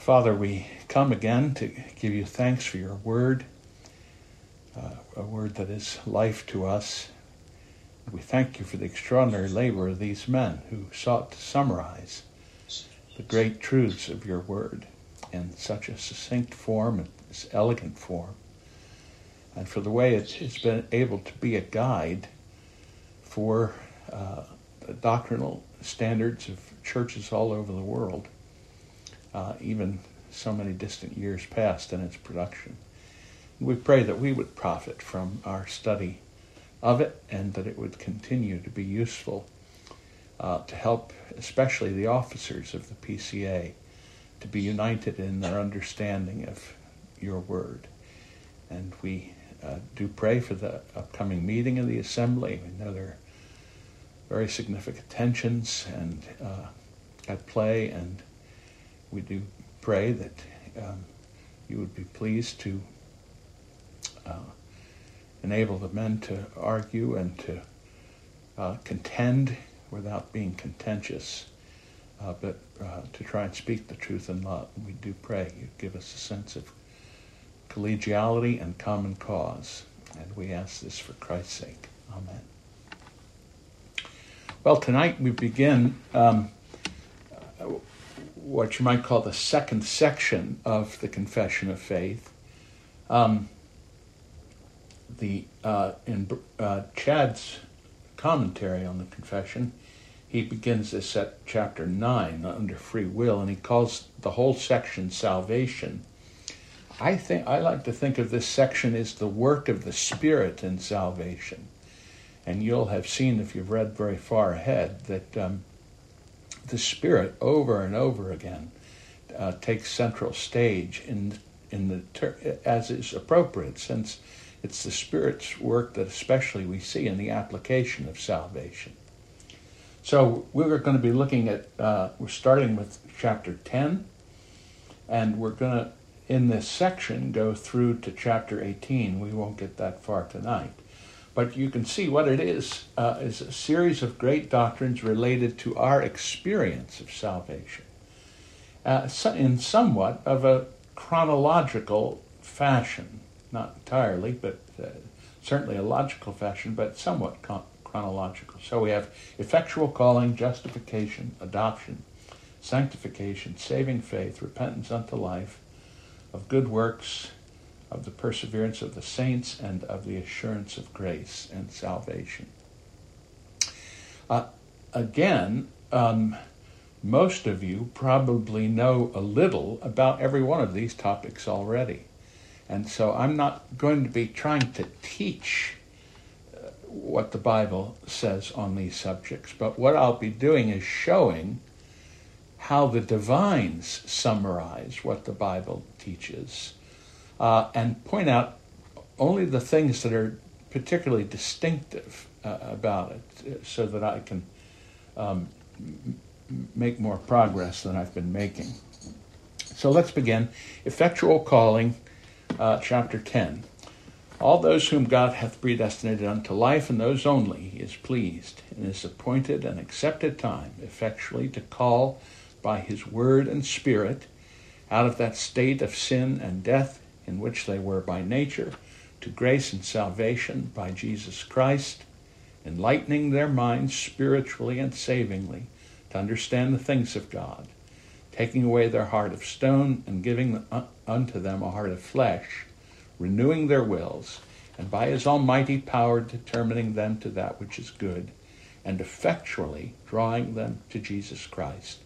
Father, we come again to give you thanks for your word, uh, a word that is life to us. We thank you for the extraordinary labor of these men who sought to summarize the great truths of your word in such a succinct form and this elegant form, and for the way it's been able to be a guide for uh, the doctrinal standards of churches all over the world, uh, even so many distant years past in its production. We pray that we would profit from our study of it and that it would continue to be useful uh, to help, especially the officers of the PCA, to be united in their understanding of your word. And we uh, do pray for the upcoming meeting of the assembly. We know there are very significant tensions and uh, at play, and we do pray that um, you would be pleased to uh, enable the men to argue and to uh, contend without being contentious, uh, but uh, to try and speak the truth in love. We do pray you give us a sense of collegiality and common cause, and we ask this for Christ's sake. Amen. Well, tonight we begin um, what you might call the second section of the Confession of Faith. Um, the uh, in uh, Chad's commentary on the Confession, he begins this at chapter nine under free will, and he calls the whole section salvation. I think I like to think of this section as the work of the Spirit in salvation, and you'll have seen if you've read very far ahead that um, the Spirit over and over again uh, takes central stage in in the ter- as is appropriate, since it's the Spirit's work that especially we see in the application of salvation. So we're going to be looking at, uh, we're starting with chapter 10, and we're going to, in this section, go through to chapter 18. We won't get that far tonight. But you can see what it is uh, is a series of great doctrines related to our experience of salvation uh, in somewhat of a chronological fashion. Not entirely, but uh, certainly a logical fashion, but somewhat con- chronological. So we have effectual calling, justification, adoption, sanctification, saving faith, repentance unto life, of good works, of the perseverance of the saints, and of the assurance of grace and salvation. Uh, again, um, most of you probably know a little about every one of these topics already. And so I'm not going to be trying to teach uh, what the Bible says on these subjects, but what I'll be doing is showing how the divines summarize what the Bible teaches uh, and point out only the things that are particularly distinctive uh, about it so that I can um, make more progress than I've been making. So let's begin. Effectual calling, uh, chapter 10. All those whom God hath predestinated unto life, and those only he is pleased, in his appointed and accepted time, effectually to call by his word and spirit out of that state of sin and death in which they were by nature to grace and salvation by Jesus Christ, enlightening their minds spiritually and savingly to understand the things of God, taking away their heart of stone and giving uh, unto them a heart of flesh, renewing their wills, and by his almighty power determining them to that which is good, and effectually drawing them to Jesus Christ.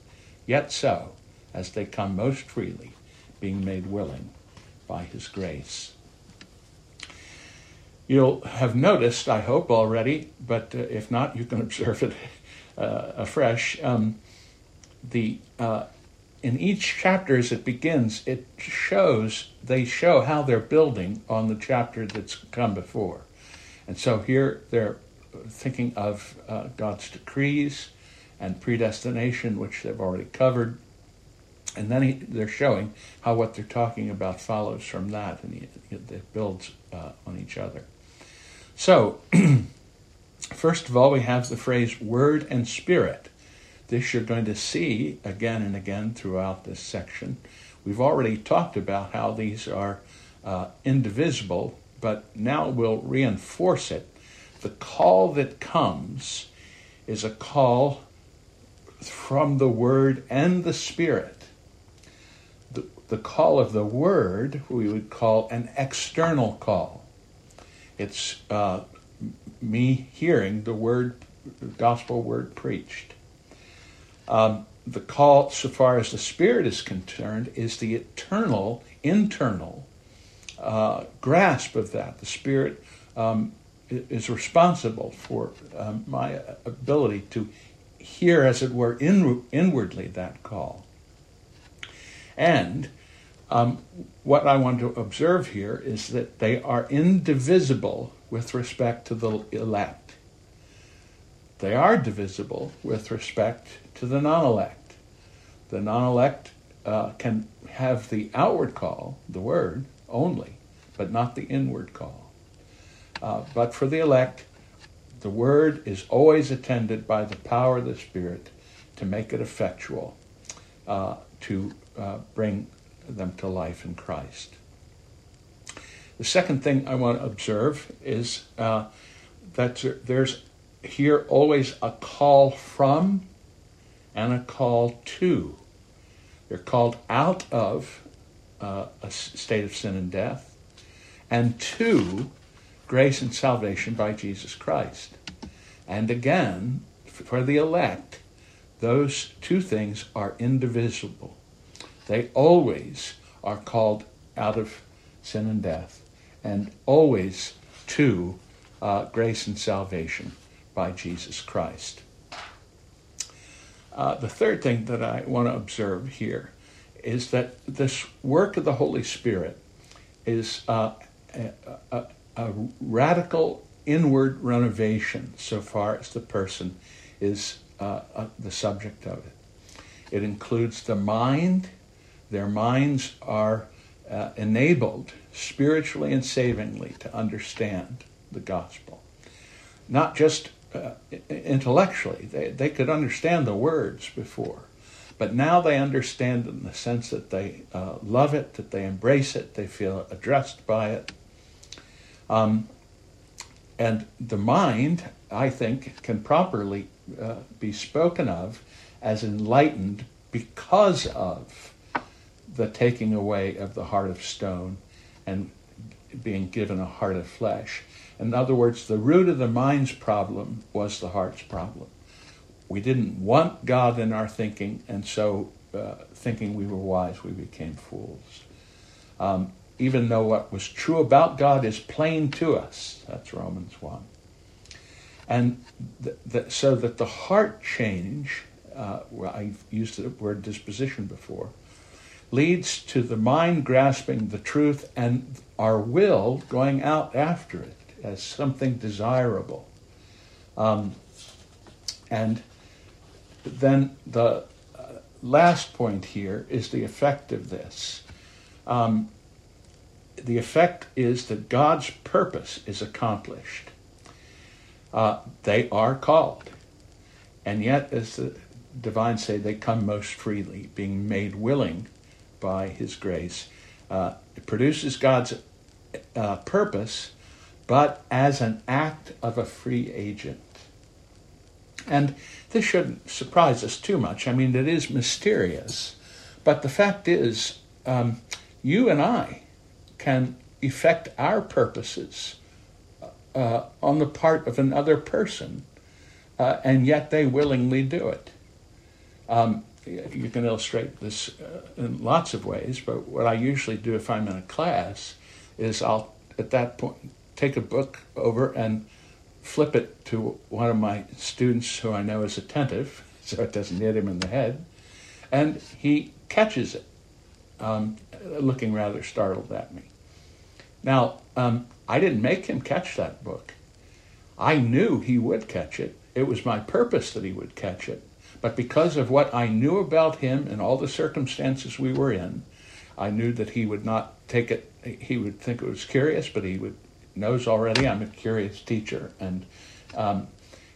Yet so, as they come most freely, being made willing by his grace. You'll have noticed, I hope, already, but uh, if not, you can observe it uh, afresh. Um, the uh, in each chapter as it begins, it shows they show how they're building on the chapter that's come before, and so here they're thinking of uh, God's decrees and predestination, which they've already covered, and then he, they're showing how what they're talking about follows from that, and it builds uh, on each other. So. First of all, we have the phrase word and spirit. This you're going to see again and again throughout this section. We've already talked about how these are uh, indivisible, but now we'll reinforce it. The call that comes is a call from the Word and the Spirit. The, call of the Word we would call an external call. It's uh, me hearing the Word, gospel word preached. Um, the call, so far as the Spirit is concerned, is the eternal, internal uh, grasp of that. The Spirit um, is responsible for um, my ability to hear, as it were, in, inwardly that call. And um, what I want to observe here is that they are indivisible with respect to the elect. They are divisible with respect to the non elect. The non elect uh, can have the outward call, the word, only, but not the inward call. Uh, but for the elect, the word is always attended by the power of the Spirit to make it effectual, uh, to uh, bring them to life in Christ. The second thing I want to observe is uh, that there's here always a call from and a call to. They're called out of uh, a state of sin and death and to grace and salvation by Jesus Christ. And again, for the elect, those two things are indivisible. They always are called out of sin and death, and always to uh, grace and salvation by Jesus Christ. Uh, the third thing that I want to observe here is that this work of the Holy Spirit is uh, a, a, a, radical inward renovation so far as the person is uh, uh, the subject of it. It includes the mind, their minds are uh, enabled spiritually and savingly to understand the gospel. Not just uh, intellectually, they, they could understand the words before, but now they understand in the sense that they uh, love it, that they embrace it, they feel addressed by it. Um, and the mind, I think, can properly uh, be spoken of as enlightened because of the taking away of the heart of stone and being given a heart of flesh. In other words, the root of the mind's problem was the heart's problem. We didn't want God in our thinking, and so uh, thinking we were wise, we became fools. Um, even though what was true about God is plain to us. That's Romans 1. And th- th- so that the heart change, uh, I've used the word disposition before, leads to the mind grasping the truth and our will going out after it as something desirable. Um, and then the uh, last point here is the effect of this. Um, the effect is that God's purpose is accomplished. Uh, they are called. And yet, as the divine say, they come most freely, being made willing by His grace. Uh, it produces God's uh, purpose, but as an act of a free agent. And this shouldn't surprise us too much. I mean, it is mysterious. But the fact is, um, you and I can effect our purposes uh, on the part of another person, uh, and yet they willingly do it. Um, you can illustrate this uh, in lots of ways, but what I usually do if I'm in a class is I'll, at that point, take a book over and flip it to one of my students who I know is attentive, so it doesn't hit him in the head, and he catches it, um, looking rather startled at me. Now, um, I didn't make him catch that book. I knew he would catch it. It was my purpose that he would catch it. But because of what I knew about him and all the circumstances we were in, I knew that he would not take it. He would think it was curious, but he would knows already I'm a curious teacher, and um,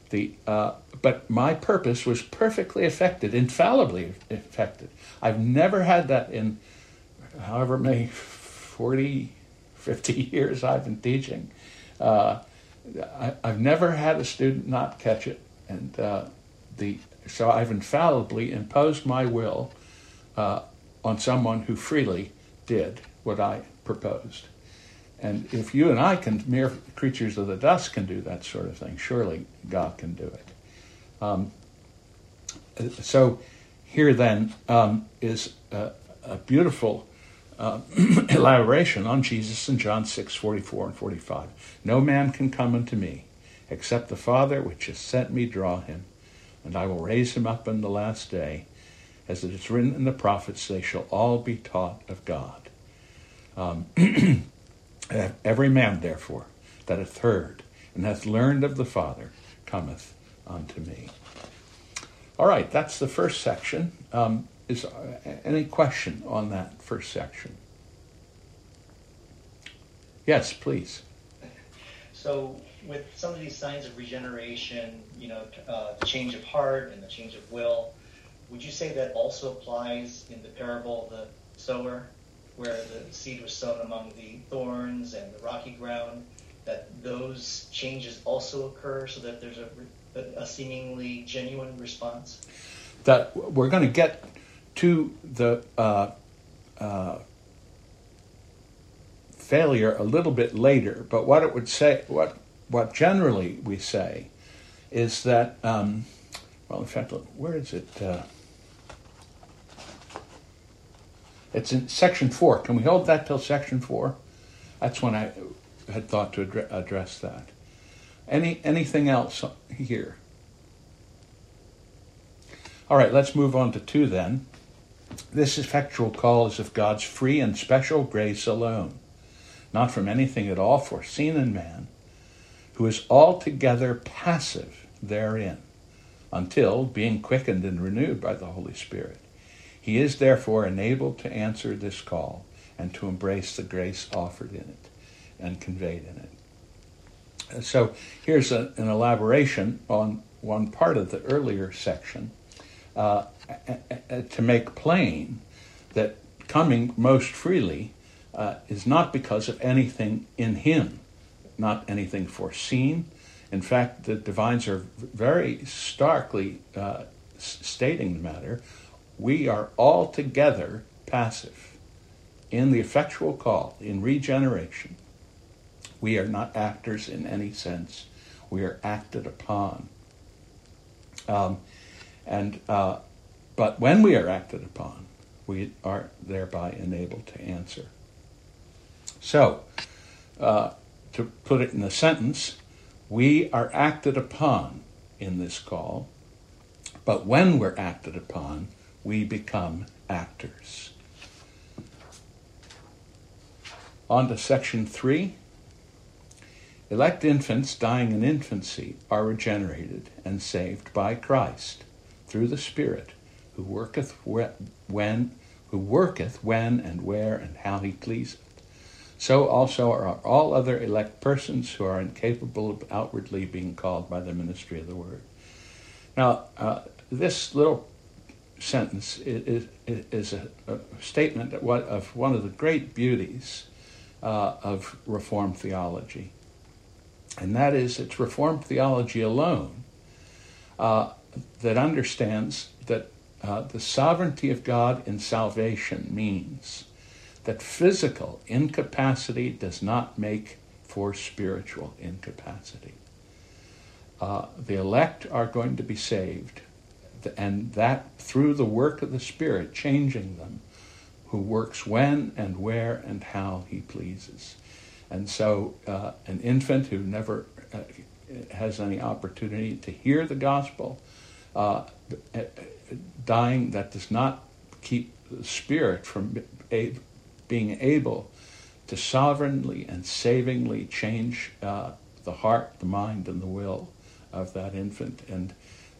the uh, but my purpose was perfectly affected, infallibly affected. I've never had that in however many 40, 50 years I've been teaching, uh, I, have never had a student not catch it, and uh, the so I've infallibly imposed my will uh, on someone who freely did what I proposed. And if you and I can, mere creatures of the dust, can do that sort of thing, surely God can do it. Um, so here then um, is a, a beautiful uh, elaboration on Jesus in John 6 44 and 45. No man can come unto me except the Father which has sent me draw him, and I will raise him up in the last day. As it is written in the prophets, they shall all be taught of God. Um, every man, therefore, that hath heard and hath learned of the Father cometh unto me. All right, that's the first section. Um, is uh, any question on that first section? Yes, please. So, with some of these signs of regeneration, you know, uh, the change of heart and the change of will, would you say that also applies in the parable of the sower, where the seed was sown among the thorns and the rocky ground? That those changes also occur, so that there's a a seemingly genuine response? That we're going to get to the uh, uh, failure a little bit later, but what it would say, what what generally we say, is that um, well, in fact, where is it? Uh, it's in section four. Can we hold that till section four? That's when I had thought to address that. Any anything else here? All right, let's move on to two then. This effectual call is of God's free and special grace alone, not from anything at all foreseen in man, who is altogether passive therein, until, being quickened and renewed by the Holy Spirit, he is therefore enabled to answer this call and to embrace the grace offered in it and conveyed in it. So here's a, an elaboration on one part of the earlier section uh, to make plain that coming most freely uh, is not because of anything in him, not anything foreseen. In fact, the divines are very starkly uh, stating the matter. We are altogether passive in the effectual call, in regeneration we are not actors in any sense. We are acted upon. Um, and uh, but when we are acted upon, we are thereby enabled to answer. So, uh, to put it in a sentence, we are acted upon in this call, but when we're acted upon, we become actors. On to section three. Elect infants dying in infancy are regenerated and saved by Christ through the Spirit, who worketh when, who worketh when and where and how he pleaseth. So also are all other elect persons who are incapable of outwardly being called by the ministry of the word. Now, uh, this little sentence is, is, is a, a, statement of one of the great beauties uh, of Reformed theology and that is it's Reformed theology alone uh, that understands that uh, the sovereignty of God in salvation means that physical incapacity does not make for spiritual incapacity. Uh, the elect are going to be saved, and that through the work of the Spirit changing them, who works when and where and how he pleases. And so, uh, an infant who never uh, has any opportunity to hear the gospel, uh, dying, that does not keep the spirit from being able to sovereignly and savingly change uh, the heart, the mind, and the will of that infant. And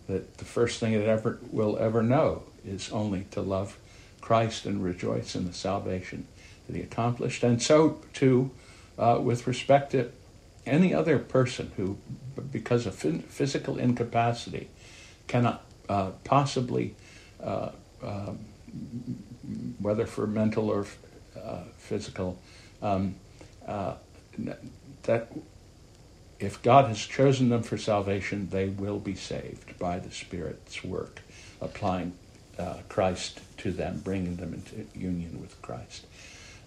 that the first thing it ever will ever know is only to love Christ and rejoice in the salvation that he accomplished. And so, too, uh, with respect to any other person who, because of physical incapacity, cannot uh, possibly, uh, um, whether for mental or physical. Um, uh, that if God has chosen them for salvation, they will be saved by the Spirit's work, applying uh, Christ to them, bringing them into union with Christ.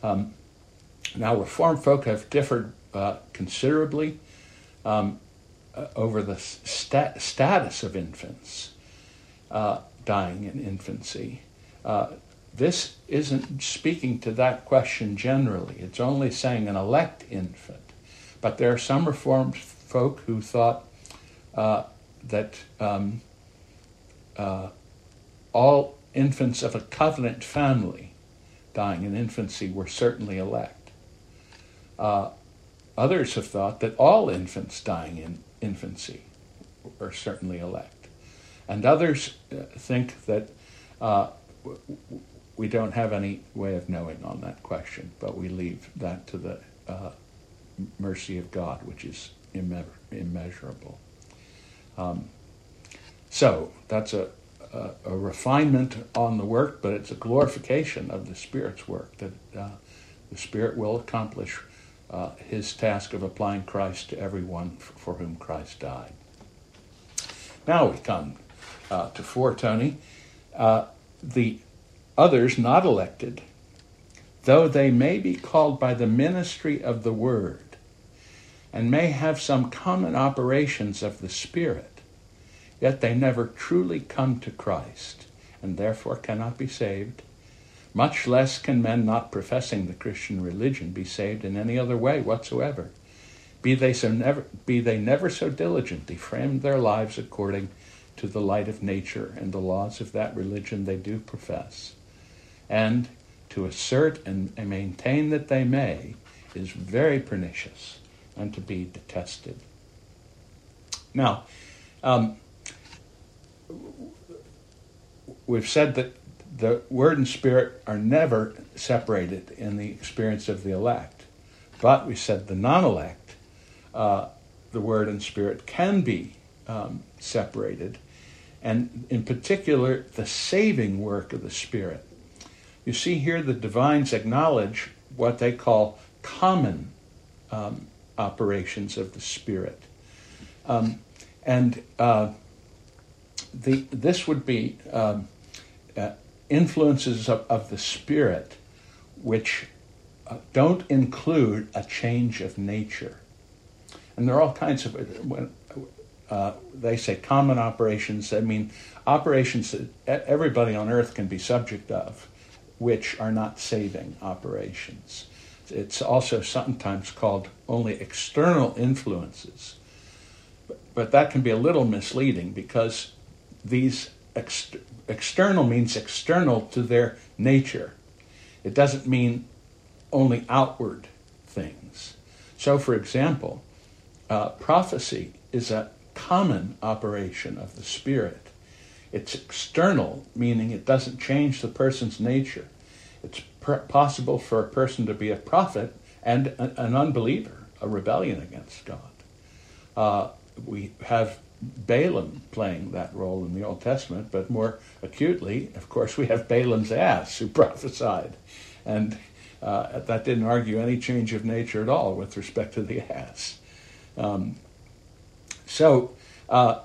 Um, now, Reformed folk have differed uh, considerably um, uh, over the stat- status of infants uh, dying in infancy. This isn't speaking to that question generally. It's only saying an elect infant. But there are some Reformed folk who thought uh, that um, uh, all infants of a covenant family dying in infancy were certainly elect. Uh, others have thought that all infants dying in infancy are certainly elect. And others uh, think that uh, we don't have any way of knowing on that question, but we leave that to the uh, mercy of God, which is imme- immeasurable. Um, so that's a, a, a, refinement on the work, but it's a glorification of the Spirit's work that uh, the Spirit will accomplish uh, his task of applying Christ to everyone for, whom Christ died. Now we come uh, to four, Tony. Uh, the others not elected, though they may be called by the ministry of the word, and may have some common operations of the Spirit, yet they never truly come to Christ, and therefore cannot be saved. Much less can men not professing the Christian religion be saved in any other way whatsoever. Be they, so never, be they never so diligently framed their lives according to the light of nature and the laws of that religion they do profess. And to assert and maintain that they may is very pernicious and to be detested. Now, um, we've said that the Word and Spirit are never separated in the experience of the elect, but we said the non elect, uh, the Word and Spirit can be um, separated, and in particular, the saving work of the Spirit. You see here the divines acknowledge what they call common um, operations of the Spirit. Um, and uh, the, this would be um, uh, influences of, of, the Spirit which uh, don't include a change of nature. And there are all kinds of, when uh, they say common operations, I mean operations that everybody on earth can be subject of, which are not saving operations. It's also sometimes called only external influences. But that can be a little misleading because these ex- external means external to their nature. It doesn't mean only outward things. So, for example, uh, prophecy is a common operation of the Spirit. It's external, meaning it doesn't change the person's nature. It's possible for a person to be a prophet and a, an unbeliever, a rebellion against God. Uh, we have Balaam playing that role in the Old Testament, but more acutely, of course, we have Balaam's ass who prophesied. And uh, that didn't argue any change of nature at all with respect to the ass. Um, so, uh,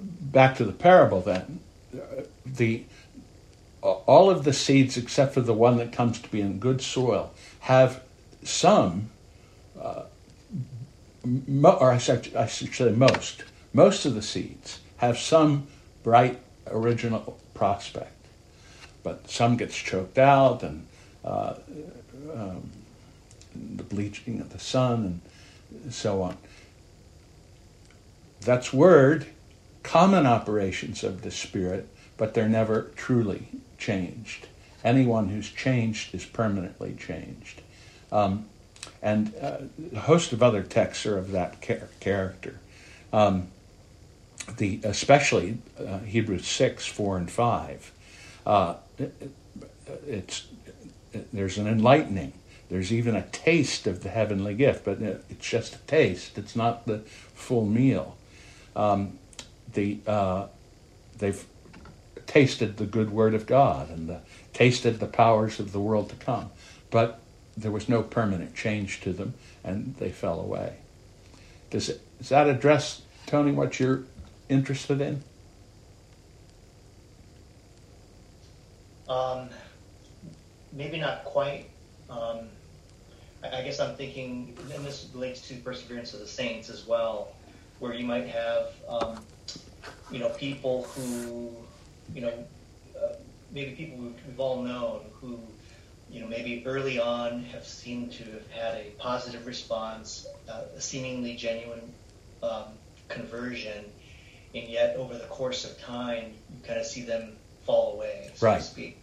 back to the parable then. The all of the seeds except for the one that comes to be in good soil have some, uh, mo- or I should, I should say most, most of the seeds have some bright original prospect, but some gets choked out and uh, um, the bleaching of the sun and so on. That's word, common operations of the Spirit, but they're never truly changed. Anyone who's changed is permanently changed. Um, and uh, a host of other texts are of that char- character. Um, the especially uh, Hebrews six, four, and five. Uh, it, it's there's an enlightening. There's even a taste of the heavenly gift, but it's just a taste. It's not the full meal. Um, the uh, they've tasted the good word of God and the, tasted the powers of the world to come. but there was no permanent change to them, and they fell away. Does, it, does that address, Tony, what you're interested in? Um, maybe not quite. Um, I, guess I'm thinking, and this relates to perseverance of the saints as well, where you might have, um, you know, people who, you know, uh, maybe people we've, we've all known who, you know, maybe early on have seemed to have had a positive response, uh, a seemingly genuine um, conversion, and yet over the course of time, you kind of see them fall away, so right. to speak.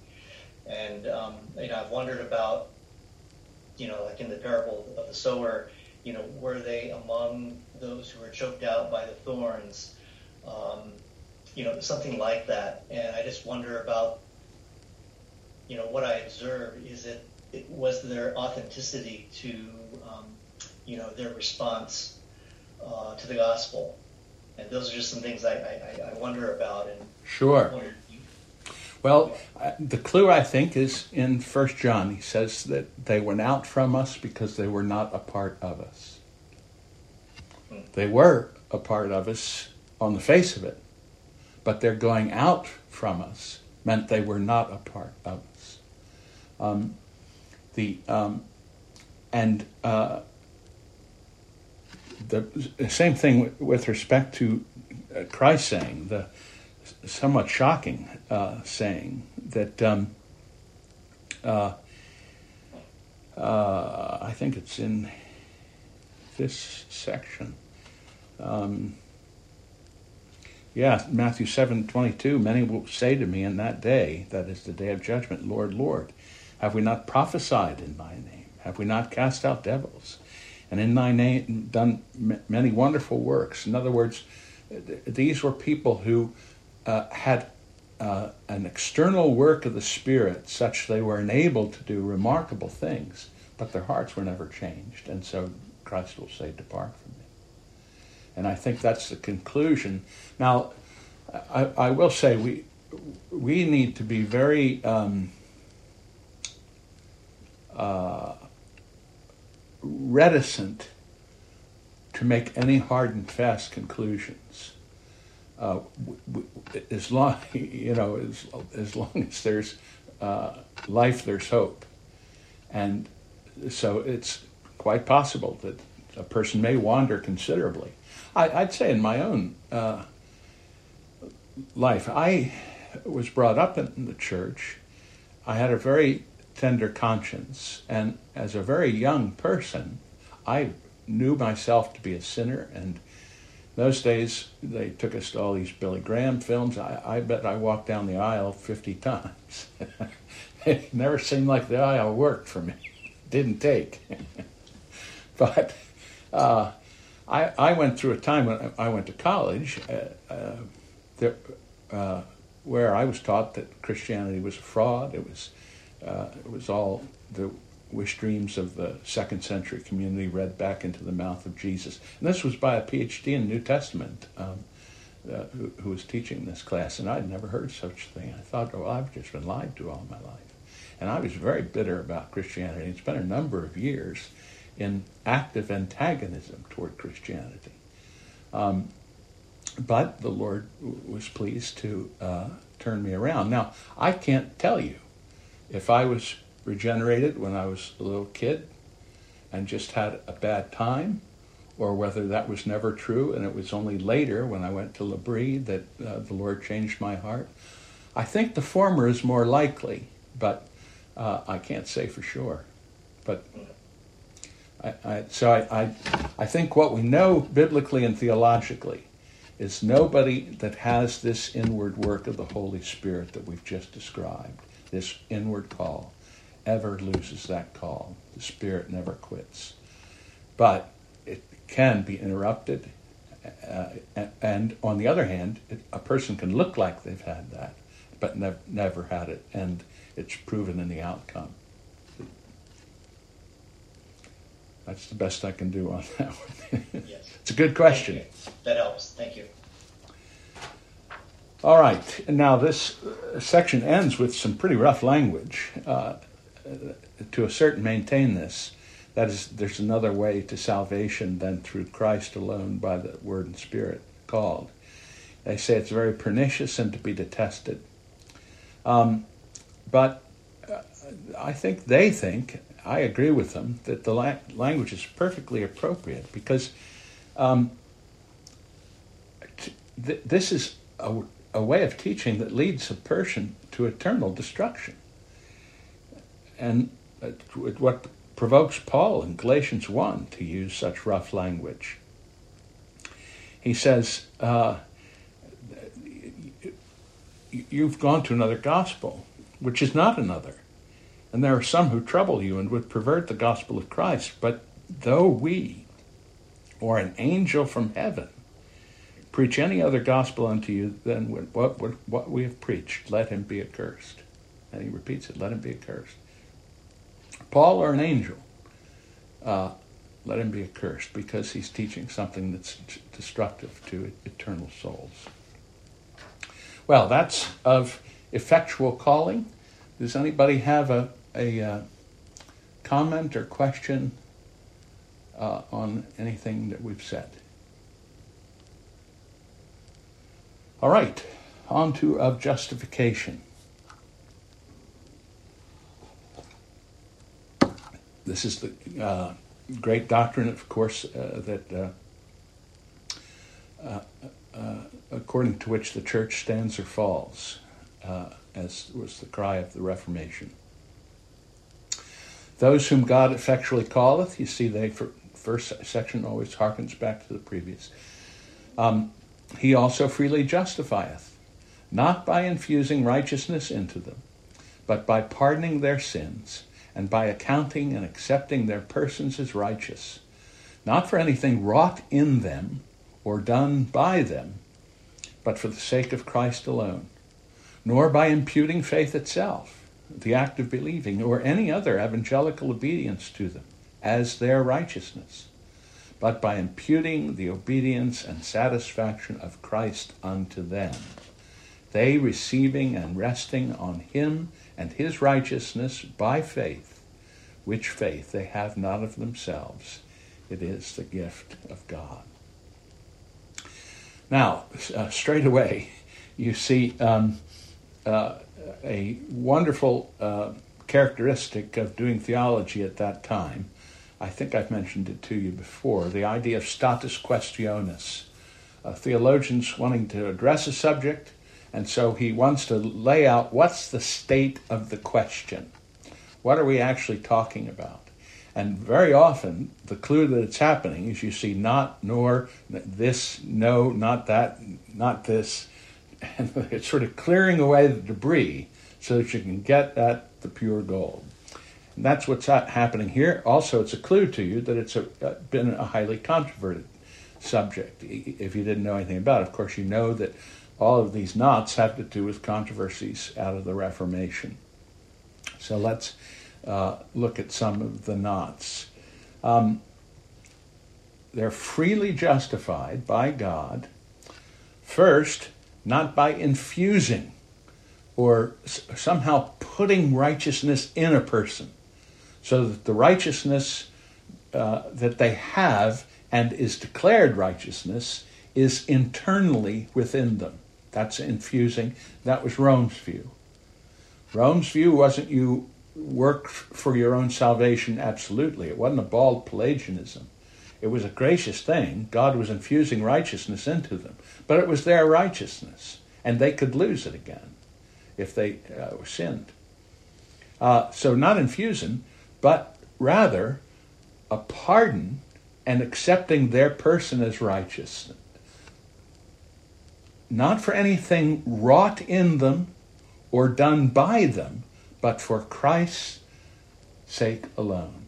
And um, you know, I've wondered about, you know, like in the parable of the sower, you know, were they among those who were choked out by the thorns? Um, you know, something like that. And I just wonder about, you know, what I observe is it, it was there authenticity to, um, you know, their response uh, to the gospel. And those are just some things I, I, I wonder about. And sure. Well, the clue I think is in First John. He says that they went out from us because they were not a part of us. They were a part of us on the face of it, but their going out from us meant they were not a part of us. Um, the um, and uh, the same thing with respect to uh, Christ saying the somewhat shocking uh, saying that um, uh, uh, I think it's in this section. Um, yeah, Matthew seven twenty two. Many will say to me in that day, that is the day of judgment, Lord, Lord, have we not prophesied in Thy name? Have we not cast out devils? And in Thy name done many wonderful works. In other words, these were people who uh, had uh, an external work of the Spirit such they were enabled to do remarkable things, but their hearts were never changed. And so Christ will say, Depart from me. And I think that's the conclusion. Now, I, I will say we, we need to be very um, uh, reticent to make any hard and fast conclusions uh, as long you know as as long as there's uh, life, there's hope, and so it's quite possible that a person may wander considerably. I, would say in my own uh, life, I was brought up in the church. I had a very tender conscience, and as a very young person, I knew myself to be a sinner and those days, they took us to all these Billy Graham films. I, I bet I walked down the aisle 50 times. it never seemed like the aisle worked for me. Didn't take. but uh, I, I went through a time when I went to college uh, uh, there, uh, where I was taught that Christianity was a fraud. It was, uh, it was all the wish dreams of the second century community read back into the mouth of Jesus. And this was by a PhD in New Testament um, uh, who, who, was teaching this class, and I'd never heard such a thing. I thought, oh, I've just been lied to all my life. And I was very bitter about Christianity. It's been a number of years in active antagonism toward Christianity. Um, but the Lord was pleased to uh, turn me around. Now, I can't tell you if I was regenerated when I was a little kid and just had a bad time, or whether that was never true and it was only later when I went to L'Abri that uh, the Lord changed my heart. I think the former is more likely, but uh, I can't say for sure. But I, I, so I, I, I think what we know biblically and theologically is nobody that has this inward work of the Holy Spirit that we've just described, this inward call, ever loses that call. The Spirit never quits. But it can be interrupted. Uh, and, on the other hand, it, a person can look like they've had that, but nev- never had it. And it's proven in the outcome. That's the best I can do on that one. yes. It's a good question. That helps. Thank you. All right. Now, this section ends with some pretty rough language. Uh, to assert and maintain this, that is, there's another way to salvation than through Christ alone by the Word and Spirit called. They say it's very pernicious and to be detested. Um, but uh, I think they think, I agree with them, that the la- language is perfectly appropriate because um, t- th- this is a, way of teaching that leads a person to eternal destruction. And uh, what provokes Paul in Galatians 1 to use such rough language. He says, uh, You've gone to another gospel, which is not another. And there are some who trouble you and would pervert the gospel of Christ. But though we, or an angel from heaven, preach any other gospel unto you than what, what, what we have preached, let him be accursed. And he repeats it, let him be accursed. Paul or an angel, uh, let him be accursed because he's teaching something that's destructive to eternal souls. Well, that's of effectual calling. Does anybody have a, a uh, comment or question uh, on anything that we've said? All right, on to of justification. This is the uh, great doctrine, of course, uh, that uh, uh, uh, according to which the church stands or falls, as was the cry of the Reformation. Those whom God effectually calleth, you see, the first section always harkens back to the previous. Um, he also freely justifieth, not by infusing righteousness into them, but by pardoning their sins and by accounting and accepting their persons as righteous, not for anything wrought in them or done by them, but for the sake of Christ alone, nor by imputing faith itself, the act of believing, or any other evangelical obedience to them as their righteousness, but by imputing the obedience and satisfaction of Christ unto them, they receiving and resting on him and his righteousness by faith, which faith they have not of themselves. It is the gift of God. Now, uh, straight away, you see um, uh, a wonderful uh, characteristic of doing theology at that time. I think I've mentioned it to you before the idea of status quaestionis. Uh, theologians wanting to address a subject and so he wants to lay out what's the state of the question. What are we actually talking about? And very often, the clue that it's happening is you see not, nor, this, no, not that, not this. And it's sort of clearing away the debris so that you can get at the pure gold. And that's what's happening here. Also, it's a clue to you that it's a, uh, been a highly controverted subject. If you didn't know anything about it, of course, you know that all of these knots have to do with controversies out of the Reformation. So let's uh, look at some of the knots. Um, they're freely justified by God, first, not by infusing or somehow putting righteousness in a person, so that the righteousness uh, that they have and is declared righteousness is internally within them. That's infusing. That was Rome's view. Rome's view wasn't you work for your own salvation absolutely. It wasn't a bald Pelagianism. It was a gracious thing. God was infusing righteousness into them. But it was their righteousness, and they could lose it again if they uh, sinned. Uh, so, not infusing, but rather a pardon and accepting their person as righteous not for anything wrought in them or done by them, but for Christ's sake alone.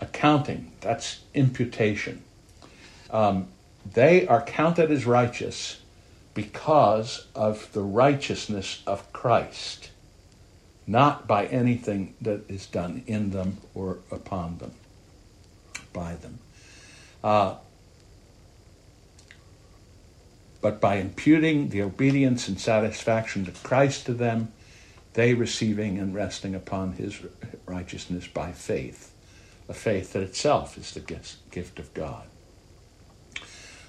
Accounting, that's imputation. Um, they are counted as righteous because of the righteousness of Christ, not by anything that is done in them or upon them, by them. Uh, but by imputing the obedience and satisfaction of Christ to them, they receiving and resting upon his righteousness by faith, a faith that itself is the gift of God.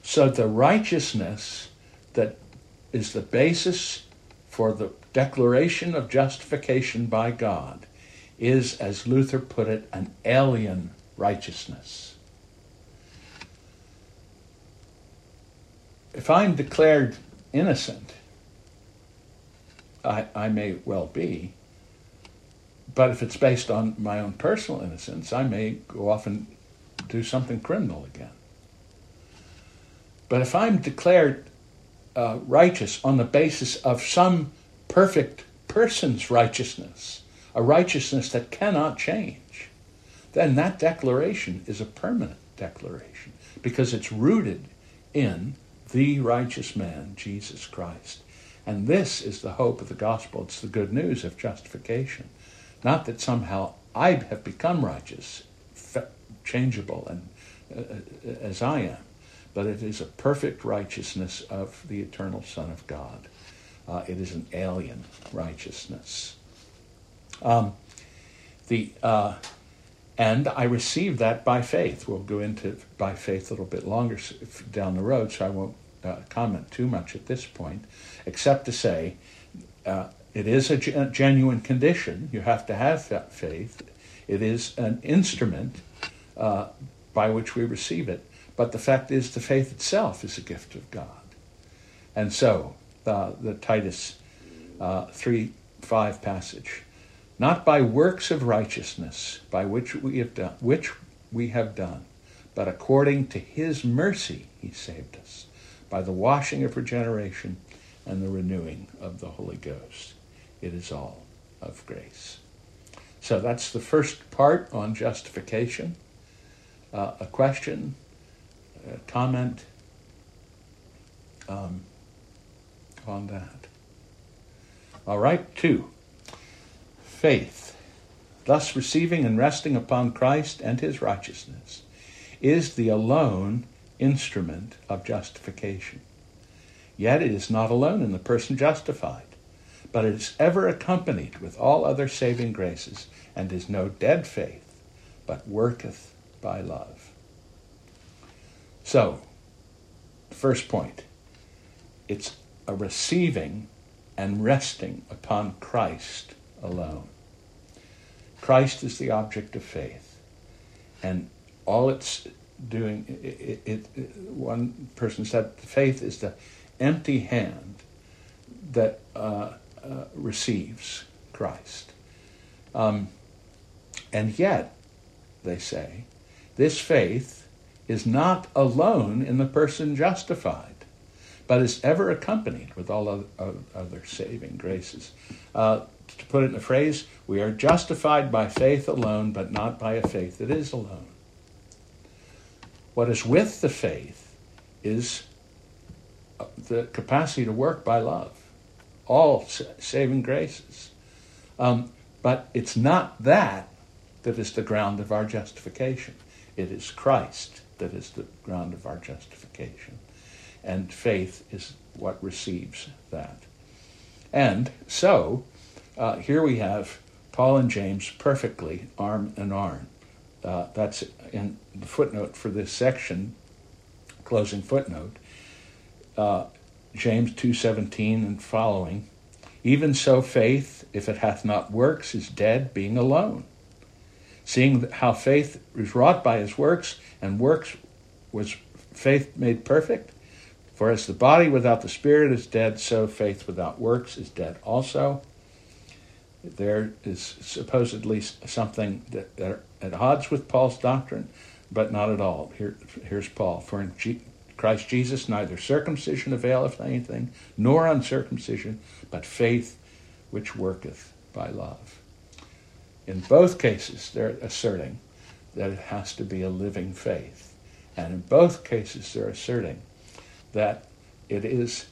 So the righteousness that is the basis for the declaration of justification by God is, as Luther put it, an alien righteousness. If I'm declared innocent, I, I may well be, but if it's based on my own personal innocence, I may go off and do something criminal again. But if I'm declared uh, righteous on the basis of some perfect person's righteousness, a righteousness that cannot change, then that declaration is a permanent declaration because it's rooted in the righteous man, Jesus Christ. And this is the hope of the gospel. It's the good news of justification. Not that somehow I have become righteous, changeable, and uh, uh, as I am, but it is a perfect righteousness of the eternal Son of God. Uh, it is an alien righteousness. Um, the uh, and I received that by faith. We'll go into by faith a little bit longer down the road, so I won't uh, comment too much at this point, except to say uh, it is a genuine condition. You have to have that faith. It is an instrument uh, by which we receive it. But the fact is, the faith itself is a gift of God. And so, the Titus uh, 3 5 passage not by works of righteousness by which we have done which we have done but according to his mercy he saved us by the washing of regeneration and the renewing of the holy ghost. It is all of grace. So that's the first part on justification. Uh, a question comment um, on that all right two faith, thus receiving and resting upon Christ and his righteousness, is the alone instrument of justification. Yet it is not alone in the person justified, but it is ever accompanied with all other saving graces, and is no dead faith, but worketh by love. So, first point it's a receiving and resting upon Christ alone. Christ is the object of faith. And all it's doing, it, it, it, one person said, faith is the empty hand that uh, uh, receives Christ. Um, and yet, they say, this faith is not alone in the person justified, but is ever accompanied with all other, other saving graces. Uh, to put it in a phrase, we are justified by faith alone, but not by a faith that is alone. What is with the faith is uh, the capacity to work by love, all saving graces. Um, but it's not that that is the ground of our justification. It is Christ that is the ground of our justification. And faith is what receives that. And so, uh, here we have Paul and James perfectly arm in arm. Uh, that's in the footnote for this section, closing footnote. Uh, James 2:17 and following. Even so, faith, if it hath not works, is dead, being alone. Seeing how faith is wrought by his works, and works was faith made perfect. For as the body without the spirit is dead, so faith without works is dead also there is supposedly something that, that at odds with Paul's doctrine, but not at all. Here, here's Paul. For in G- Christ Jesus neither circumcision availeth anything, nor uncircumcision, but faith which worketh by love. In both cases, they're asserting that it has to be a living faith. And in both cases, they're asserting that it is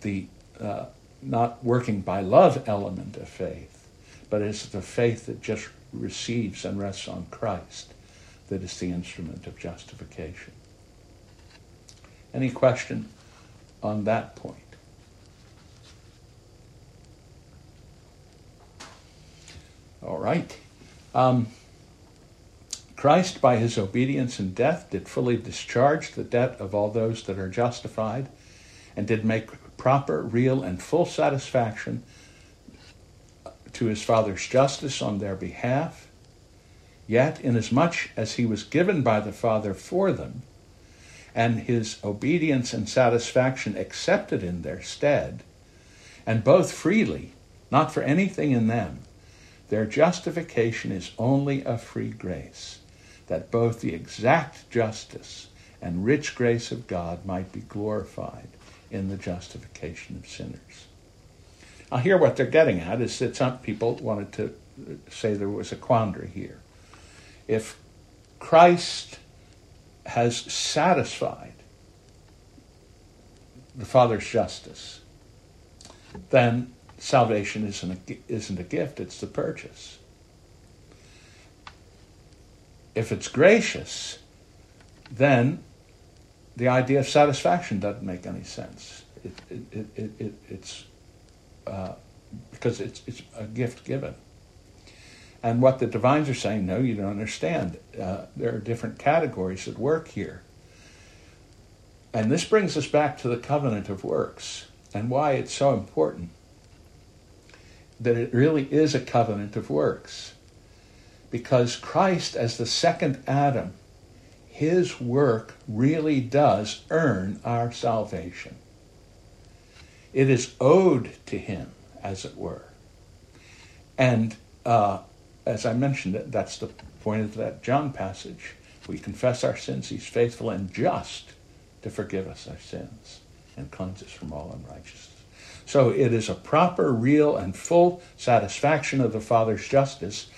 the uh, not working by love element of faith, but it's the faith that just receives and rests on Christ that is the instrument of justification. Any question on that point? All right. Um, Christ, by his obedience and death, did fully discharge the debt of all those that are justified, and did make proper, real, and full satisfaction to his Father's justice on their behalf. Yet, inasmuch as he was given by the Father for them, and his obedience and satisfaction accepted in their stead, and both freely, not for anything in them, their justification is only a free grace that both the exact justice and rich grace of God might be glorified in the justification of sinners. Now, here what they're getting at is that some people wanted to say there was a quandary here. If Christ has satisfied the Father's justice, then salvation isn't a, isn't a gift, it's the purchase if it's gracious, then the idea of satisfaction doesn't make any sense. It, it, it, it it's uh, because it's, it's a gift given. And what the divines are saying, no, you don't understand. Uh, there are different categories at work here. And this brings us back to the covenant of works and why it's so important that it really is a covenant of works because Christ, as the second Adam, his work really does earn our salvation. It is owed to him, as it were. And uh, as I mentioned, that's the point of that John passage. We confess our sins, he's faithful and just to forgive us our sins and cleanse us from all unrighteousness. So it is a proper, real, and full satisfaction of the Father's justice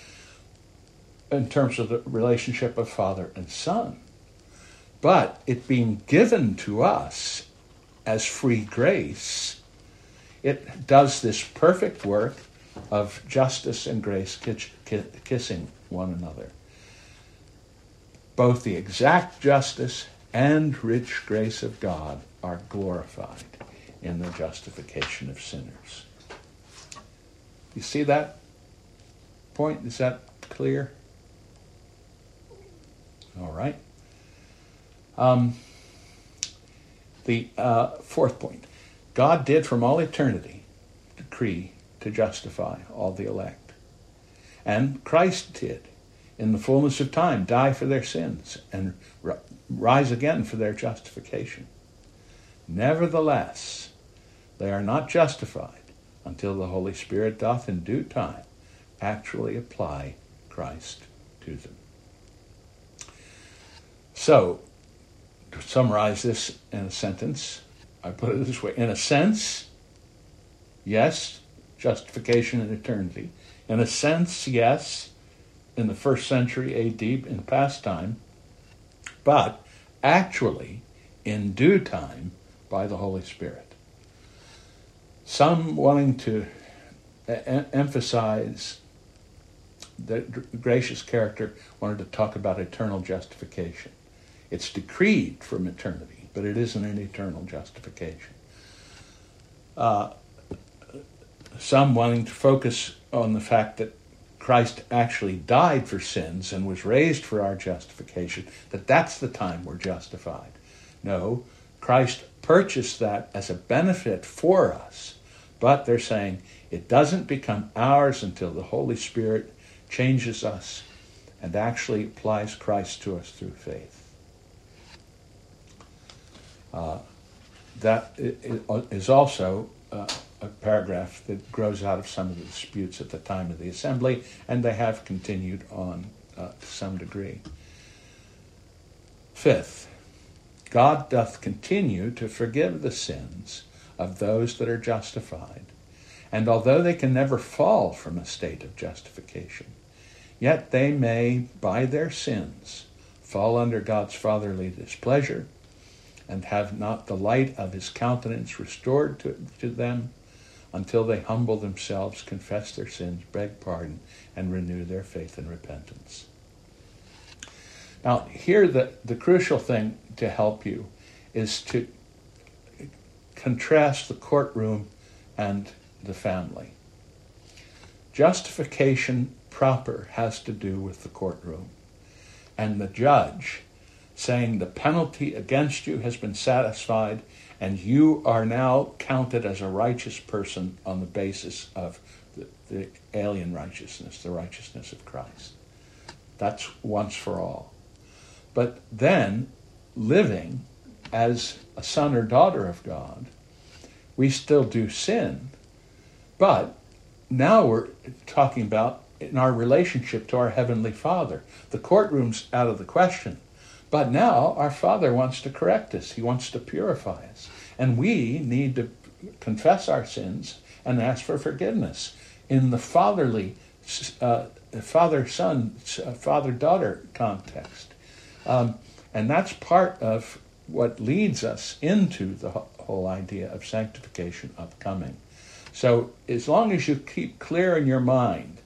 in terms of the relationship of father and son. But it being given to us as free grace, it does this perfect work of justice and grace kissing one another. Both the exact justice and rich grace of God are glorified in the justification of sinners. You see that point? Is that clear? All right. Um, the uh, fourth point God did from all eternity decree to justify all the elect. And Christ did, in the fullness of time, die for their sins and rise again for their justification. Nevertheless, they are not justified until the Holy Spirit doth in due time actually apply Christ to them. So, to summarize this in a sentence, I put it this way in a sense, yes, justification in eternity. In a sense, yes, in the first century AD, in past time, but actually, in due time, by the Holy Spirit. Some wanting to emphasize the gracious character wanted to talk about eternal justification. It's decreed from eternity, but it isn't an eternal justification. Uh, some wanting to focus on the fact that Christ actually died for sins and was raised for our justification, that that's the time we're justified. No, Christ purchased that as a benefit for us, but they're saying it doesn't become ours until the Holy Spirit changes us and actually applies Christ to us through faith. Uh, that is also uh, a paragraph that grows out of some of the disputes at the time of the assembly, and they have continued on uh, to some degree. Fifth, God doth continue to forgive the sins of those that are justified, and although they can never fall from a state of justification, yet they may, by their sins, fall under God's fatherly displeasure and have not the light of his countenance restored to, to them until they humble themselves, confess their sins, beg pardon, and renew their faith and repentance. Now, here the, the crucial thing to help you is to contrast the courtroom and the family. Justification proper has to do with the courtroom and the judge saying the penalty against you has been satisfied and you are now counted as a righteous person on the basis of the, the alien righteousness, the righteousness of Christ. That's once for all. But then, living as a son or daughter of God, we still do sin. But now we're talking about in our relationship to our Heavenly Father. The courtroom's out of the question. But now our Father wants to correct us, He wants to purify us. And we need to confess our sins and ask for forgiveness in the fatherly uh, father son, uh, father daughter context. Um, and that's part of what leads us into the whole idea of sanctification upcoming. So, as long as you keep clear in your mind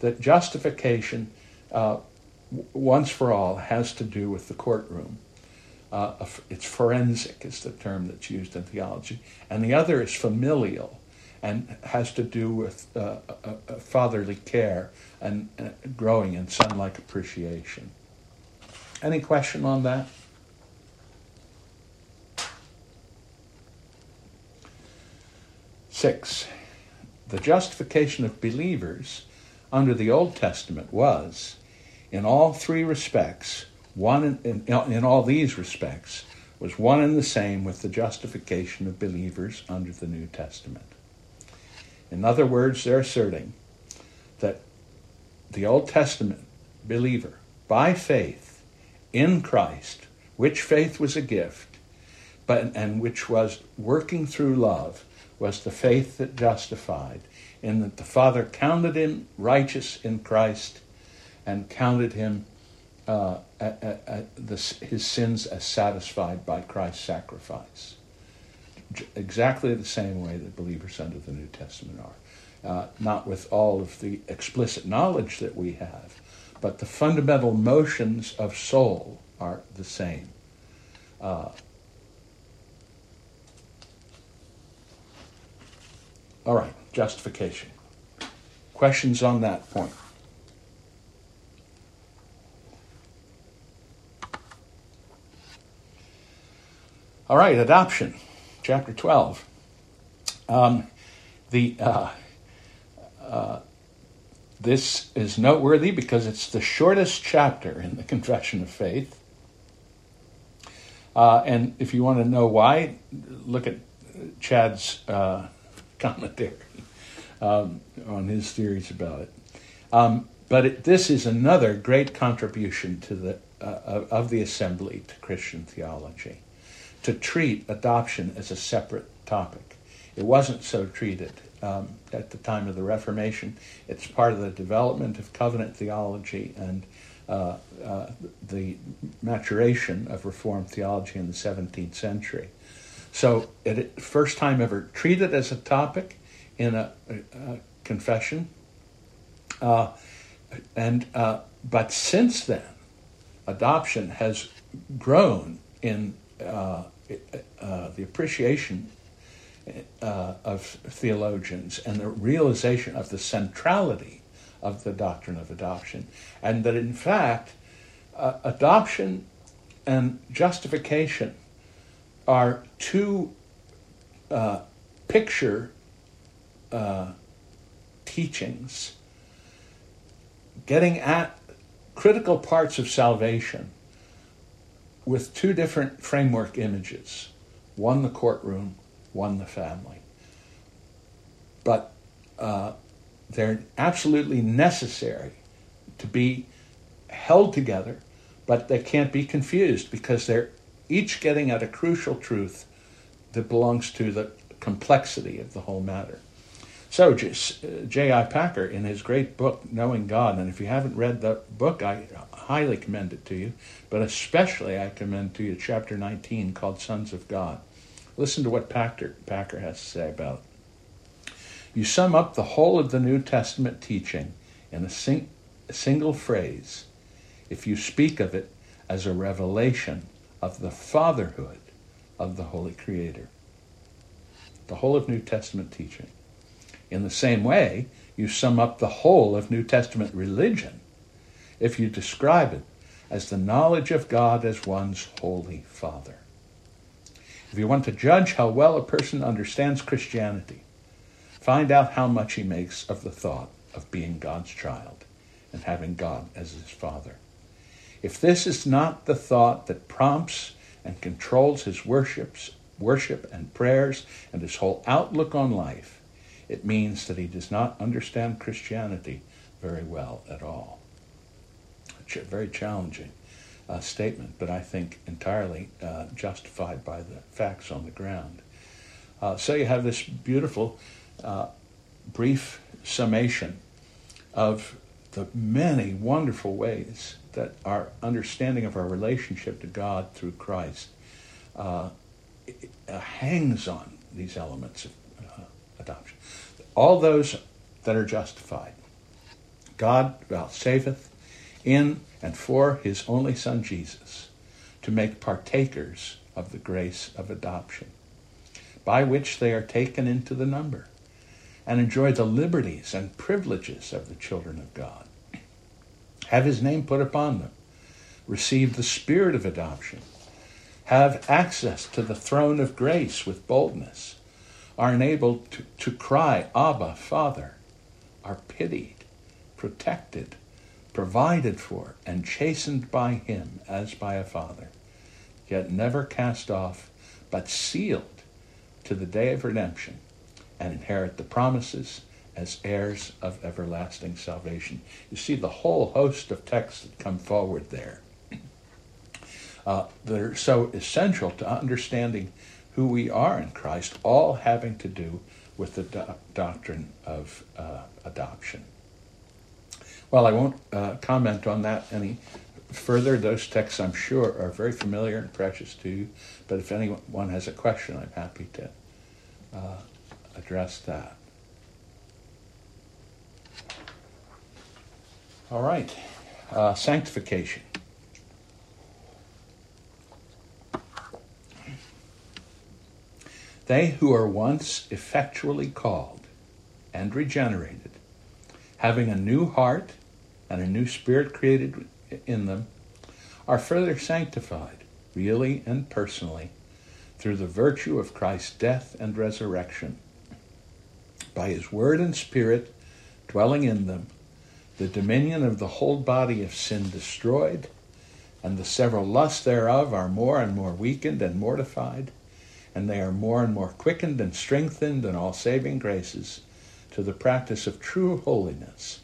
that justification, uh, once for all, has to do with the courtroom, uh, it's forensic, is the term that's used in theology, and the other is familial and has to do with uh, fatherly care and uh, growing in son-like appreciation. Any question on that? Six, the justification of believers under the Old Testament was, in all three respects, one in, in, in all these respects, was one and the same with the justification of believers under the New Testament. In other words, they're asserting that the Old Testament believer, by faith in Christ, which faith was a gift, but and which was working through love, was the faith that justified, in that the Father counted him righteous in Christ and counted him uh, the, his sins as satisfied by Christ's sacrifice exactly the same way that believers under the New Testament are. Uh, not with all of the explicit knowledge that we have, but the fundamental motions of soul are the same. Uh, all right, justification. Questions on that point? All right, adoption chapter 12. Um, the, uh, uh, this is noteworthy because it's the shortest chapter in the Confession of Faith. Uh, and if you want to know why, look at Chad's uh, commentary um, on his theories about it. Um, but it, this is another great contribution to the uh, of the assembly to Christian theology to treat adoption as a separate topic. It wasn't so treated um, at the time of the Reformation. It's part of the development of covenant theology and uh, uh, the maturation of Reformed theology in the 17th century. So, it first time ever treated as a topic in a, a, a confession, uh, and uh, but since then, adoption has grown in uh, uh, the appreciation uh, of theologians and the realization of the centrality of the doctrine of adoption, and that in fact, uh, adoption and justification are two uh, picture uh, teachings getting at critical parts of salvation with two different framework images one the courtroom, one the family. But uh, they're absolutely necessary to be held together, but they can't be confused because they're each getting at a crucial truth that belongs to the complexity of the whole matter. So, J.I. Uh, Packer, in his great book, Knowing God, and if you haven't read the book, I highly commend it to you, but especially I commend to you chapter 19 called Sons of God. Listen to what Packer, Packer has to say about it. You sum up the whole of the New Testament teaching in a, sing, a single phrase if you speak of it as a revelation of the fatherhood of the Holy Creator. The whole of New Testament teaching. In the same way, you sum up the whole of New Testament religion if you describe it as the knowledge of God as one's Holy Father. If you want to judge how well a person understands Christianity, find out how much he makes of the thought of being God's child and having God as his Father. If this is not the thought that prompts and controls his worships, worship and prayers and his whole outlook on life, it means that he does not understand Christianity very well at all. A very challenging uh, statement, but I think entirely uh, justified by the facts on the ground. Uh, so you have this beautiful, uh, brief summation of the many wonderful ways that our understanding of our relationship to God through Christ uh, uh, hangs on these elements of uh, adoption. All those that are justified, God vouchsafeth in and for his only Son Jesus to make partakers of the grace of adoption, by which they are taken into the number and enjoy the liberties and privileges of the children of God. Have his name put upon them, receive the spirit of adoption, have access to the throne of grace with boldness, are enabled to, to cry, Abba, Father, are pitied, protected, provided for, and chastened by him as by a father, yet never cast off, but sealed to the day of redemption and inherit the promises as heirs of everlasting salvation. You see the whole host of texts that come forward there. Uh, that are so essential to understanding who we are in Christ, all having to do with the do- doctrine of uh, adoption. Well, I won't uh, comment on that any further. Those texts, I'm sure, are very familiar and precious to you. But if anyone has a question, I'm happy to uh, address that. All right, uh, sanctification. They who are once effectually called and regenerated, having a new heart and a new spirit created in them, are further sanctified, really and personally, through the virtue of Christ's death and resurrection by his word and spirit dwelling in them, the dominion of the whole body of sin destroyed, and the several lusts thereof are more and more weakened and mortified, and they are more and more quickened and strengthened in all saving graces to the practice of true holiness,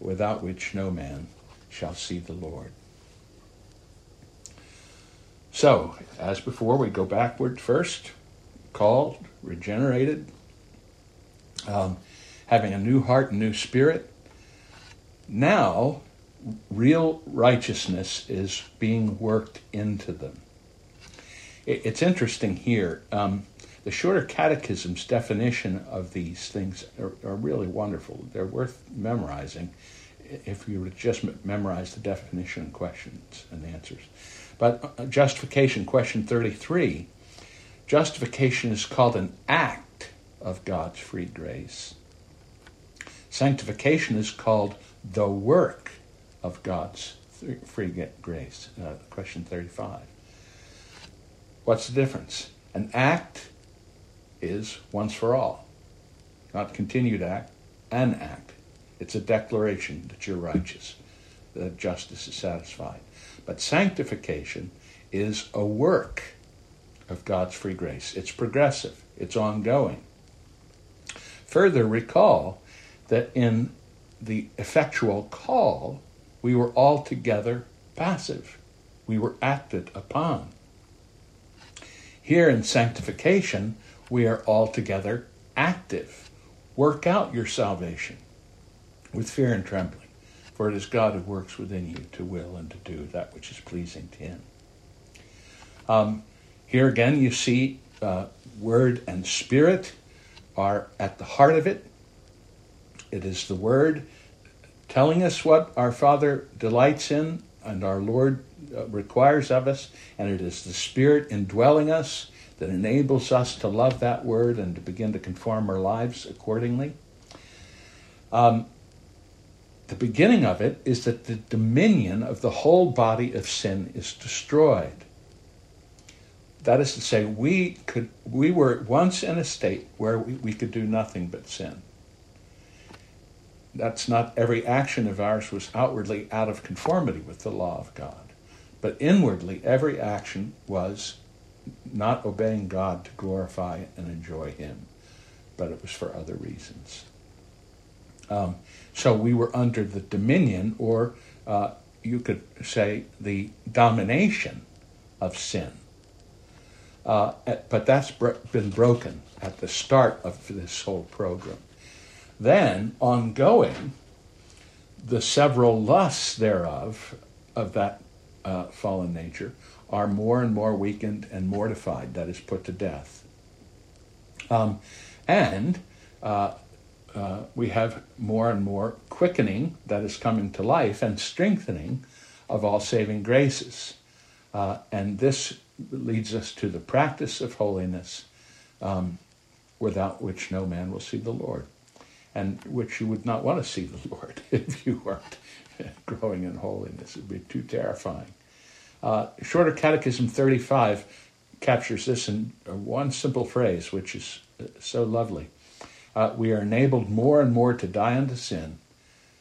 without which no man shall see the Lord. So, as before, we go backward first, called, regenerated, um, having a new heart and new spirit. Now, real righteousness is being worked into them. It's interesting here. Um, the shorter catechism's definition of these things are, are, really wonderful. They're worth memorizing if you would just memorize the definition questions and answers. But uh, justification, question 33 justification is called an act of God's free grace. Sanctification is called the work of God's free grace. Uh, question 35. What's the difference? An act is once for all, not continued act, an act. It's a declaration that you're righteous, that justice is satisfied. But sanctification is a work of God's free grace. It's progressive, it's ongoing. Further, recall that in the effectual call, we were altogether passive. We were acted upon. Here in sanctification, we are altogether active. Work out your salvation with fear and trembling, for it is God who works within you to will and to do that which is pleasing to Him. Um, here again, you see uh, word and spirit are at the heart of it. It is the Word telling us what our Father delights in and our Lord uh, requires of us, and it is the Spirit indwelling us that enables us to love that Word and to begin to conform our lives accordingly. Um, the beginning of it is that the dominion of the whole body of sin is destroyed. That is to say, we could we were once in a state where we, we could do nothing but sin. That's not every action of ours was outwardly out of conformity with the law of God. But inwardly, every action was not obeying God to glorify and enjoy Him, but it was for other reasons. Um, so we were under the dominion, or uh, you could say the domination of sin. Uh, but that's been broken at the start of this whole program. Then, ongoing, the several lusts thereof, of that uh, fallen nature, are more and more weakened and mortified, that is, put to death. Um, and uh, uh, we have more and more quickening that is coming to life and strengthening of all saving graces. Uh, and this leads us to the practice of holiness, um, without which no man will see the Lord, and which you would not want to see the Lord if you weren't growing in holiness. It would be too terrifying. Uh, Shorter Catechism 35 captures this in one simple phrase, which is uh, so lovely uh, we are enabled more and more to die unto sin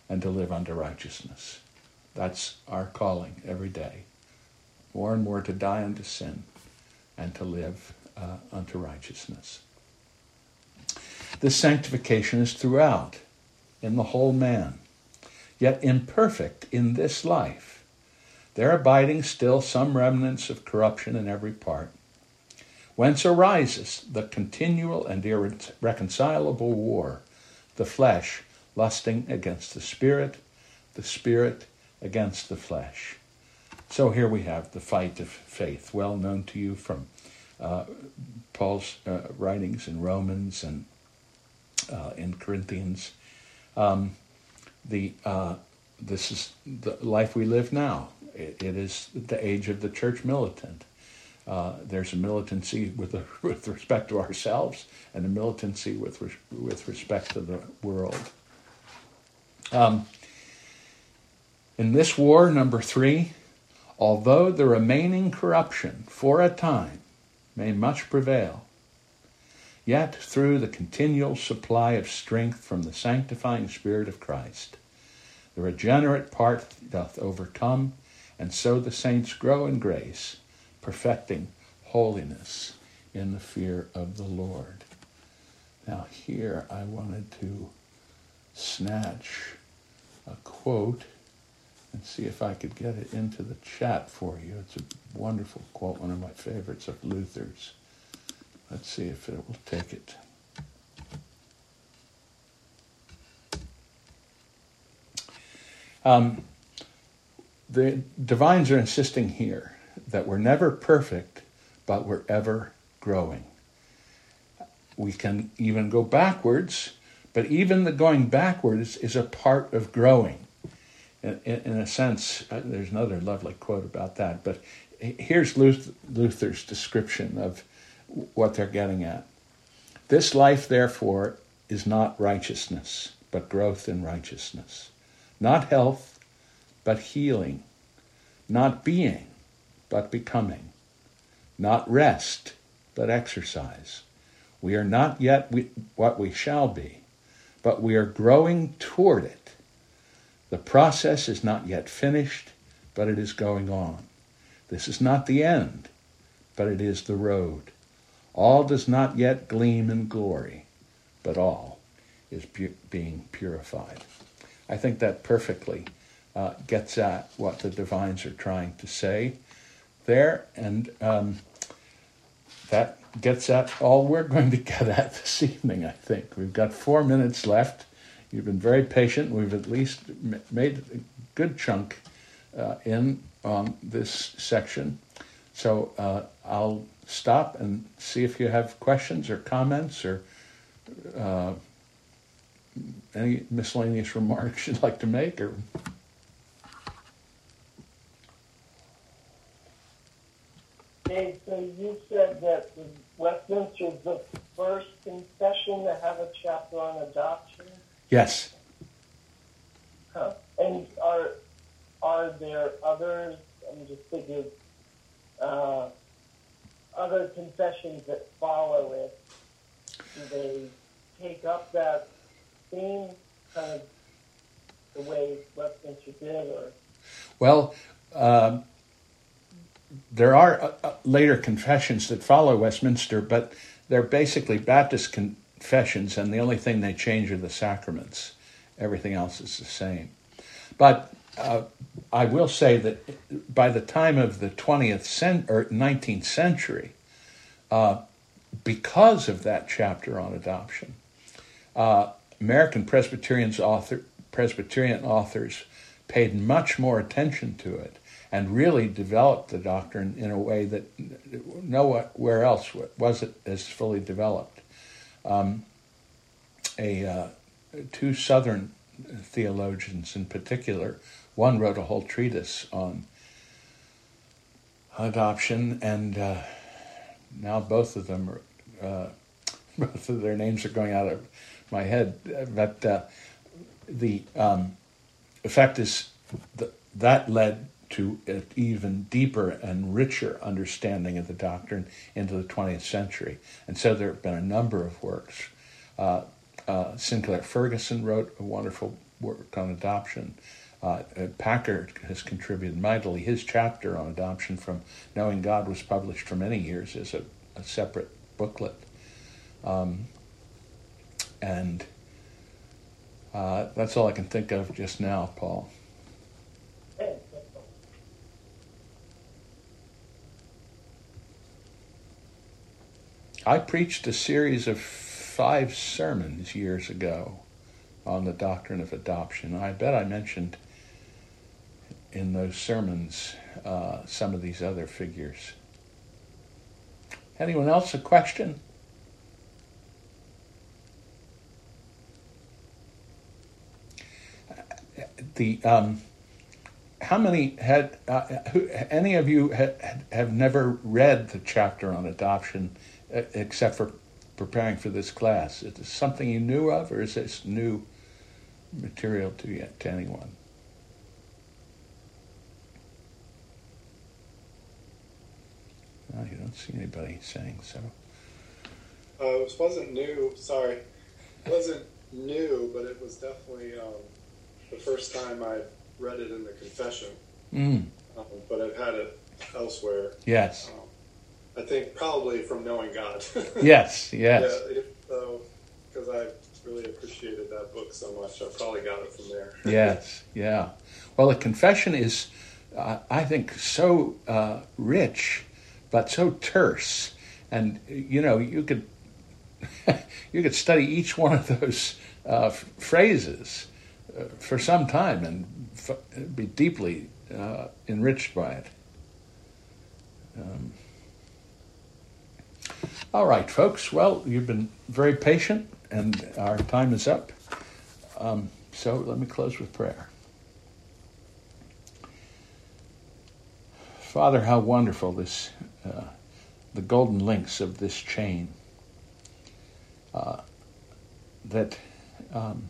and to live unto righteousness. That's our calling every day. More and more to die unto sin and to live uh, unto righteousness. This sanctification is throughout, in the whole man, yet imperfect in this life. There abiding still some remnants of corruption in every part, whence arises the continual and irreconcilable war, the flesh lusting against the spirit, the spirit against the flesh. So here we have the fight of faith, well known to you from uh, Paul's uh, writings in Romans and uh, in Corinthians. Um, the uh, this is the life we live now. it, it is the age of the church militant. Uh, there's a militancy with, a, with respect to ourselves and a militancy with, with respect to the world. Um, in this war, number three, although the remaining corruption for a time may much prevail, yet through the continual supply of strength from the sanctifying Spirit of Christ, the regenerate part doth overcome, and so the saints grow in grace perfecting holiness in the fear of the Lord. Now, here I wanted to snatch a quote and see if I could get it into the chat for you. It's a wonderful quote, one of my favorites of Luther's. Let's see if it will take it. Um, the divines are insisting here that we're never perfect, but we're ever growing. We can even go backwards, but even the going backwards is a part of growing. In, in, in a sense, uh, there's another lovely quote about that, but here's Luther's description of what they're getting at. This life, therefore, is not righteousness, but growth in righteousness. Not health, but healing. Not being, but becoming, not rest, but exercise. We are not yet what we shall be, but we are growing toward it. The process is not yet finished, but it is going on. This is not the end, but it is the road. All does not yet gleam in glory, but all is pu- being purified. I think that perfectly uh, gets at what the divines are trying to say there, and um, that gets at all we're going to get at this evening, I think. We've got four minutes left. You've been very patient. We've at least made a good chunk uh, in on this section. So uh, I'll stop and see if you have questions or comments or uh, any miscellaneous remarks you'd like to make or. So you said that Westminster is the first concession to have a chapter on adoption? Yes. Huh. And are are there others? I'm just thinking uh, other confessions that follow it. Do they take up that theme kind of the way Westminster did, or Well, um, there are uh, uh, later confessions that follow Westminster, but they're basically Baptist confessions, and the only thing they change are the sacraments. Everything else is the same. But uh, I will say that by the time of the 20th cent- or 19th century, uh, because of that chapter on adoption, uh, American Presbyterians author, Presbyterian authors paid much more attention to it and really developed the doctrine in a way that nowhere else was it as fully developed. Um, a uh, two Southern theologians in particular, one wrote a whole treatise on adoption, and uh, now both of them are, uh, both of their names are going out of my head, but uh, the um, effect is that that led to an even deeper and richer understanding of the doctrine into the 20th century. And so there have been a number of works. Uh, uh, Sinclair Ferguson wrote a wonderful work on adoption. Uh, uh, Packer has contributed mightily. His chapter on adoption from Knowing God was published for many years as a, a separate booklet. Um, and uh, that's all I can think of just now, Paul. I preached a series of five sermons years ago on the doctrine of adoption. I bet I mentioned in those sermons uh, some of these other figures. Anyone else a question? The um, how many had uh, who, any of you had, have never read the chapter on adoption except for preparing for this class? Is this something you knew of, or is this new material to you, to anyone? Oh, you don't see anybody saying so. Uh, it wasn't new. Sorry, it wasn't new, but it was definitely um, the first time I read it in the confession. Mm. Um, but I've had it elsewhere. Yes. Um, I think probably from knowing God. yes, yes. Yeah, so because I really appreciated that book so much, I probably got it from there. yes, yeah. Well, the confession is, uh, I think, so uh, rich, but so terse, and you know, you could you could study each one of those uh, f- phrases uh, for some time and f- be deeply uh, enriched by it. Um, all right, folks. Well, you've been very patient, and our time is up. Um, so let me close with prayer. Father, how wonderful this, the golden links of this chain uh, that um,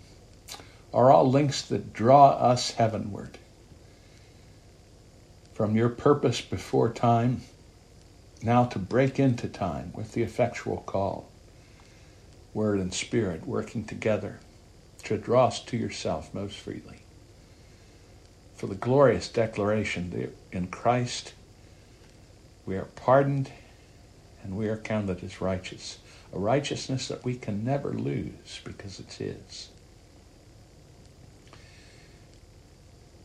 are all links that draw us heavenward from your purpose before time now to break into time with the effectual call, word and spirit working together to draw us to yourself most freely. For the glorious declaration that in Christ we are pardoned and we are counted as righteous, a righteousness that we can never lose because it's His.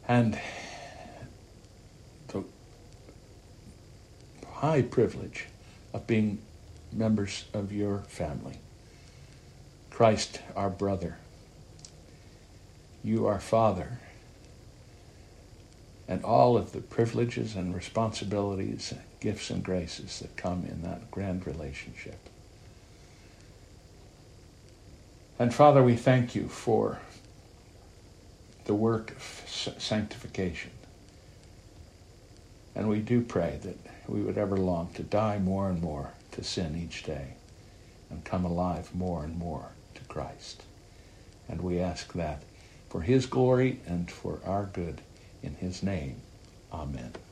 And the high privilege of being members of your family. Christ, our brother, you, our Father, and all of the privileges and responsibilities, gifts and graces that come in that grand relationship. And Father, we thank you for the work of sanctification. And we do pray that we would ever long to die more and more to sin each day and come alive more and more to Christ. And we ask that for his glory and for our good In his name, amen.